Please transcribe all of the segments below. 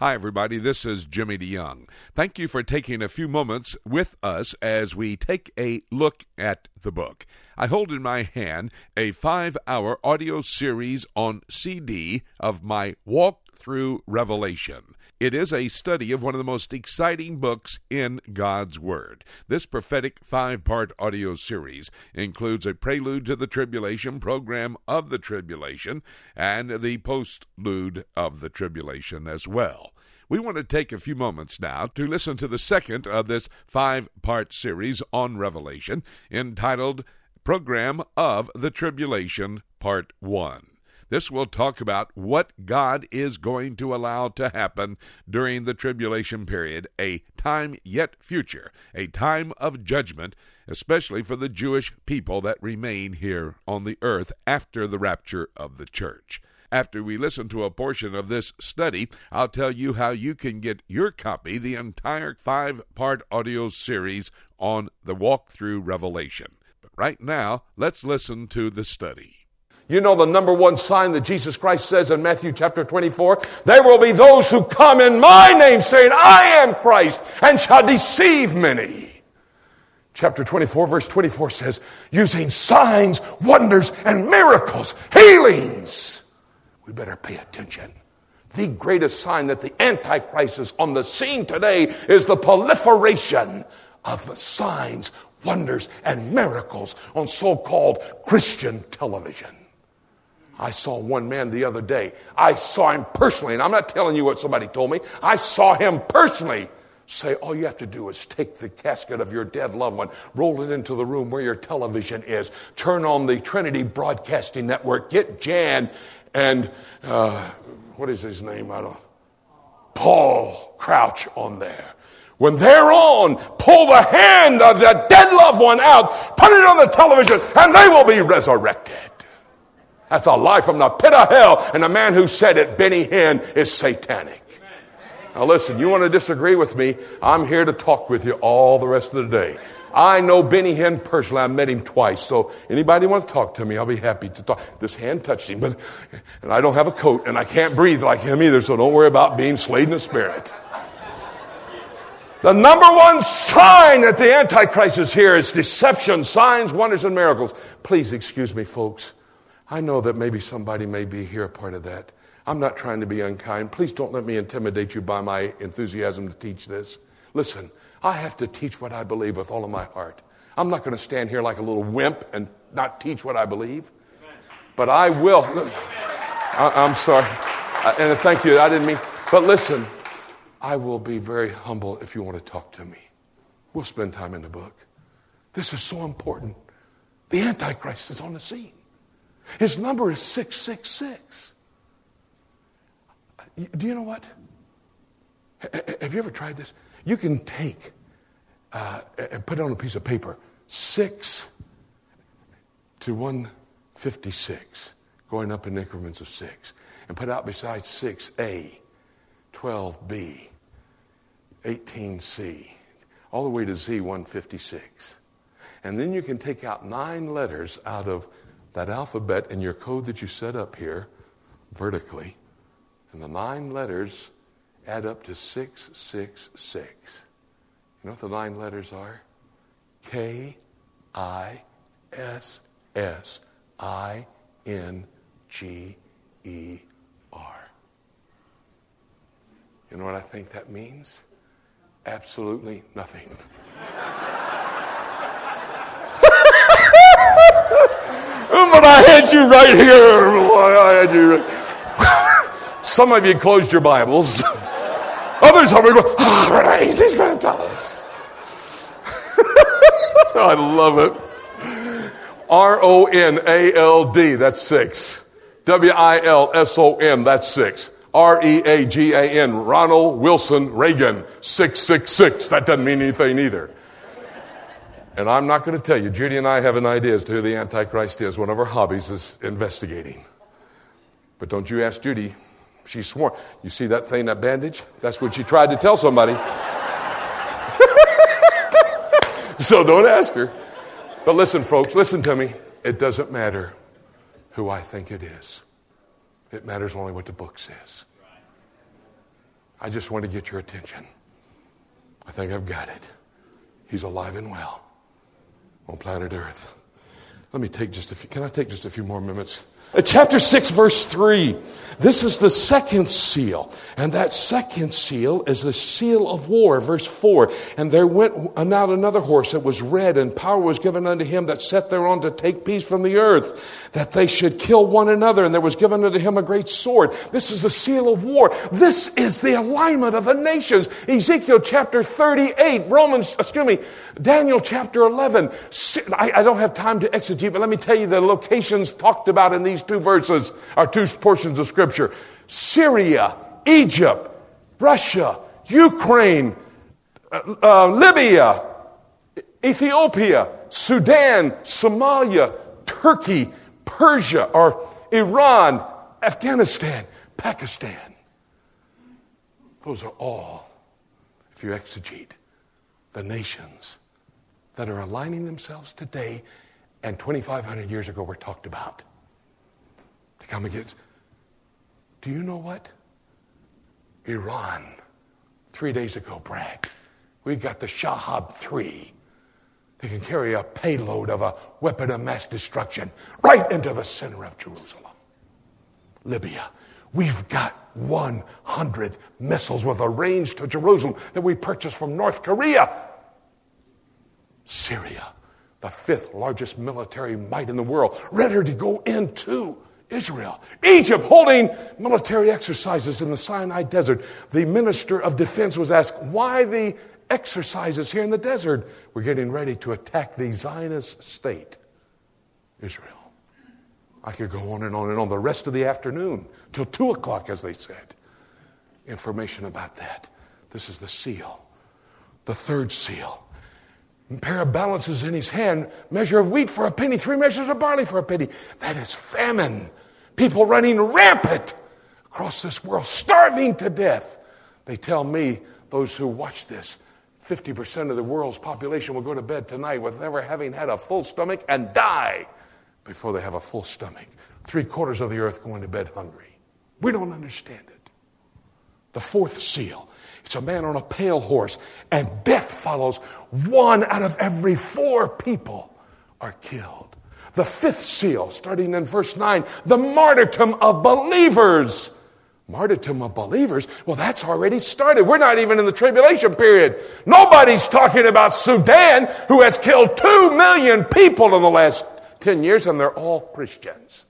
Hi, everybody. This is Jimmy DeYoung. Thank you for taking a few moments with us as we take a look at the book. I hold in my hand a five hour audio series on CD of my walk through Revelation. It is a study of one of the most exciting books in God's Word. This prophetic five part audio series includes a prelude to the tribulation, program of the tribulation, and the postlude of the tribulation as well. We want to take a few moments now to listen to the second of this five part series on Revelation entitled Program of the Tribulation, Part 1. This will talk about what God is going to allow to happen during the tribulation period, a time yet future, a time of judgment, especially for the Jewish people that remain here on the earth after the rapture of the church. After we listen to a portion of this study, I'll tell you how you can get your copy, the entire five part audio series on the walk through Revelation. But right now, let's listen to the study. You know the number one sign that Jesus Christ says in Matthew chapter 24? There will be those who come in my name saying, I am Christ, and shall deceive many. Chapter 24, verse 24 says, using signs, wonders, and miracles, healings. We better pay attention. The greatest sign that the Antichrist is on the scene today is the proliferation of the signs, wonders, and miracles on so called Christian television. I saw one man the other day. I saw him personally, and I'm not telling you what somebody told me. I saw him personally say, All you have to do is take the casket of your dead loved one, roll it into the room where your television is, turn on the Trinity Broadcasting Network, get Jan and uh, what is his name? I don't Paul Crouch on there. When they're on, pull the hand of that dead loved one out, put it on the television, and they will be resurrected. That's a lie from the pit of hell. And the man who said it, Benny Hinn, is satanic. Now listen, you want to disagree with me? I'm here to talk with you all the rest of the day. I know Benny Hinn personally. I met him twice. So anybody want to talk to me, I'll be happy to talk. This hand touched him, but and I don't have a coat and I can't breathe like him either, so don't worry about being slayed in the spirit. The number one sign that the Antichrist is here is deception, signs, wonders, and miracles. Please excuse me, folks. I know that maybe somebody may be here a part of that. I'm not trying to be unkind. Please don't let me intimidate you by my enthusiasm to teach this. Listen, I have to teach what I believe with all of my heart. I'm not going to stand here like a little wimp and not teach what I believe. But I will. I, am sorry. And thank you. I didn't mean. But listen, I will be very humble if you want to talk to me. We'll spend time in the book. This is so important. The Antichrist is on the scene. His number is 666. Do you know what? Have you ever tried this? You can take uh, and put it on a piece of paper 6 to 156, going up in increments of 6, and put out beside 6A, 12B, 18C, all the way to Z156. And then you can take out nine letters out of that alphabet in your code that you set up here vertically, and the nine letters add up to 666. You know what the nine letters are? K I S S I N G E R. You know what I think that means? Absolutely nothing. but I had you right here. I had you right. Some of you closed your Bibles. Others of you go, all right, he's going to tell us. I love it. R O N A L D, that's six. W I L S O N, that's six. R E A G A N, Ronald Wilson Reagan, 666. That doesn't mean anything either. And I'm not going to tell you, Judy and I have an idea as to who the Antichrist is. One of our hobbies is investigating. But don't you ask Judy. She swore. You see that thing, that bandage? That's what she tried to tell somebody. so don't ask her. But listen, folks, listen to me. It doesn't matter who I think it is, it matters only what the book says. I just want to get your attention. I think I've got it. He's alive and well on planet Earth. Let me take just a few, can I take just a few more minutes? Uh, chapter 6, verse 3. This is the second seal. And that second seal is the seal of war, verse 4. And there went out another horse that was red, and power was given unto him that sat thereon to take peace from the earth, that they should kill one another. And there was given unto him a great sword. This is the seal of war. This is the alignment of the nations. Ezekiel chapter 38, Romans, excuse me, Daniel chapter 11. I, I don't have time to exegete, but let me tell you the locations talked about in these two verses, or two portions of scripture. Syria, Egypt, Russia, Ukraine, uh, uh, Libya, Ethiopia, Sudan, Somalia, Turkey, Persia, or Iran, Afghanistan, Pakistan. Those are all, if you exegete, the nations that are aligning themselves today and 2,500 years ago were talked about to come against. Do you know what? Iran, three days ago, bragged. We got the Shahab 3. They can carry a payload of a weapon of mass destruction right into the center of Jerusalem. Libya, we've got 100 missiles with a range to Jerusalem that we purchased from North Korea. Syria, the fifth largest military might in the world, ready to go into Israel. Egypt holding military exercises in the Sinai desert. The minister of defense was asked, Why the exercises here in the desert? We're getting ready to attack the Zionist state, Israel. I could go on and on and on the rest of the afternoon till 2 o'clock, as they said. Information about that. This is the seal, the third seal. A pair of balances in his hand, measure of wheat for a penny, three measures of barley for a penny. That is famine people running rampant across this world, starving to death. They tell me, those who watch this, 50% of the world's population will go to bed tonight with never having had a full stomach and die before they have a full stomach. Three quarters of the earth going to bed hungry. We don't understand it. The fourth seal it's a man on a pale horse, and death follows. One out of every four people are killed. The fifth seal, starting in verse 9, the martyrdom of believers. Martyrdom of believers? Well, that's already started. We're not even in the tribulation period. Nobody's talking about Sudan, who has killed two million people in the last 10 years, and they're all Christians.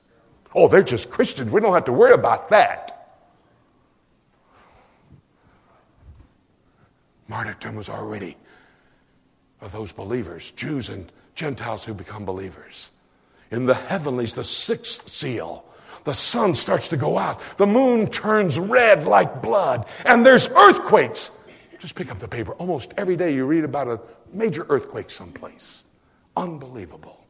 Oh, they're just Christians. We don't have to worry about that. Martyrdom was already of those believers, Jews and Gentiles who become believers in the heavenlies, the sixth seal. The sun starts to go out. The moon turns red like blood. And there's earthquakes. Just pick up the paper. Almost every day you read about a major earthquake someplace. Unbelievable.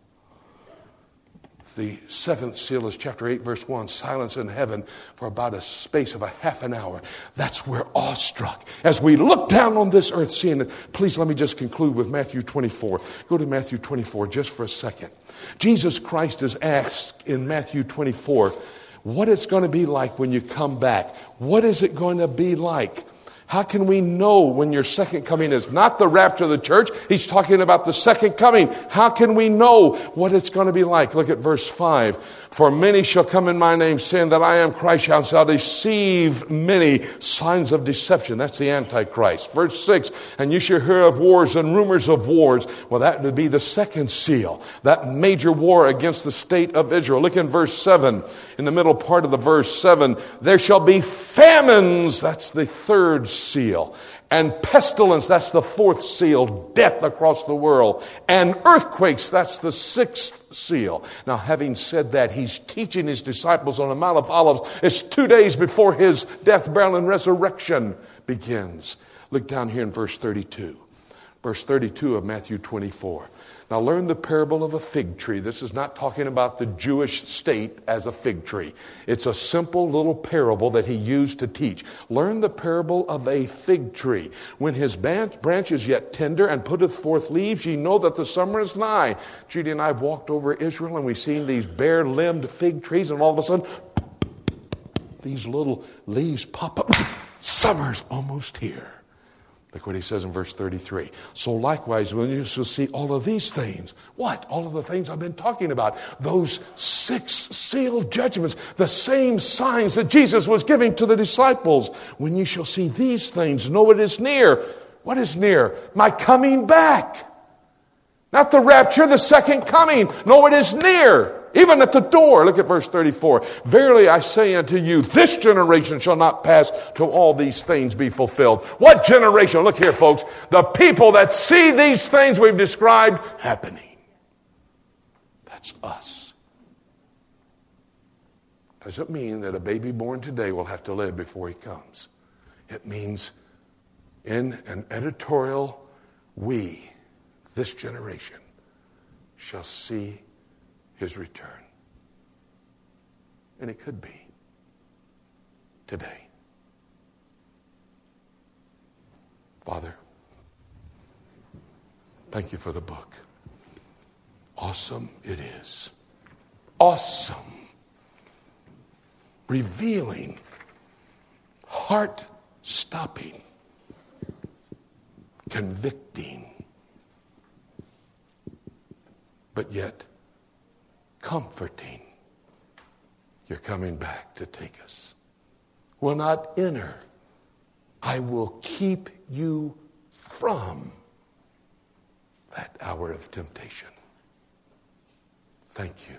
The seventh seal is chapter 8, verse 1 silence in heaven for about a space of a half an hour. That's where awestruck, as we look down on this earth, seeing it. Please let me just conclude with Matthew 24. Go to Matthew 24 just for a second. Jesus Christ is asked in Matthew 24 what it's going to be like when you come back. What is it going to be like? How can we know when your second coming is? Not the rapture of the church. He's talking about the second coming. How can we know what it's going to be like? Look at verse 5. For many shall come in my name, saying that I am Christ, and shall deceive many signs of deception. That's the Antichrist. Verse 6, and you shall hear of wars and rumors of wars. Well, that would be the second seal, that major war against the state of Israel. Look in verse 7, in the middle part of the verse 7, there shall be famines. That's the third seal and pestilence, that's the fourth seal, death across the world, and earthquakes, that's the sixth seal. Now, having said that, he's teaching his disciples on the Mount of Olives. It's two days before his death, burial, and resurrection begins. Look down here in verse 32. Verse 32 of Matthew 24. Now, learn the parable of a fig tree. This is not talking about the Jewish state as a fig tree. It's a simple little parable that he used to teach. Learn the parable of a fig tree. When his branch is yet tender and putteth forth leaves, ye know that the summer is nigh. Judy and I have walked over Israel and we've seen these bare limbed fig trees, and all of a sudden, these little leaves pop up. Summer's almost here. Look what he says in verse 33. So likewise, when you shall see all of these things, what? All of the things I've been talking about, those six sealed judgments, the same signs that Jesus was giving to the disciples. When you shall see these things, know it is near. What is near? My coming back. Not the rapture, the second coming. No, it is near even at the door. Look at verse 34. Verily I say unto you, this generation shall not pass till all these things be fulfilled. What generation? Look here, folks. The people that see these things we've described happening. That's us. Does it mean that a baby born today will have to live before he comes? It means in an editorial, we, this generation, shall see his return. And it could be today. Father, thank you for the book. Awesome it is. Awesome. Revealing, heart stopping, convicting, but yet comforting. You're coming back to take us. Will not enter. I will keep you from that hour of temptation. Thank you.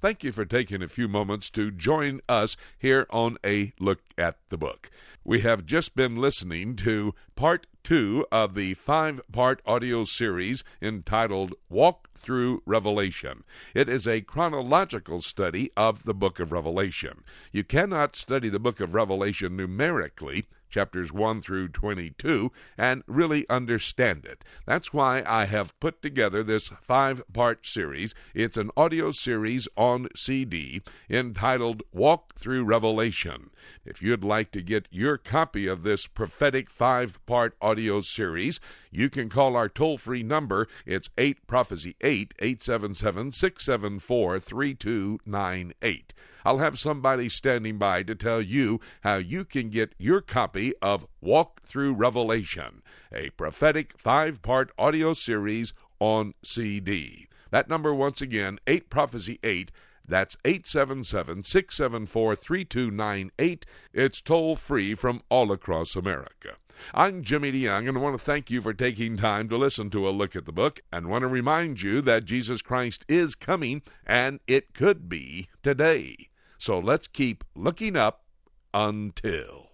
Thank you for taking a few moments to join us here on A Look at the Book. We have just been listening to part two of the five part audio series entitled Walk Through Revelation. It is a chronological study of the book of Revelation. You cannot study the book of Revelation numerically chapters 1 through 22, and really understand it. That's why I have put together this five part series. It's an audio series on CD entitled Walk Through Revelation. If you'd like to get your copy of this prophetic five part audio series, you can call our toll free number. It's 8 Prophecy 8 877 674 3298. I'll have somebody standing by to tell you how you can get your copy of Walk Through Revelation, a prophetic five part audio series on CD. That number, once again, 8 Prophecy 8. That's 877 674 3298. It's toll free from all across America. I'm Jimmy DeYoung, and I want to thank you for taking time to listen to a look at the book, and want to remind you that Jesus Christ is coming, and it could be today. So let's keep looking up until.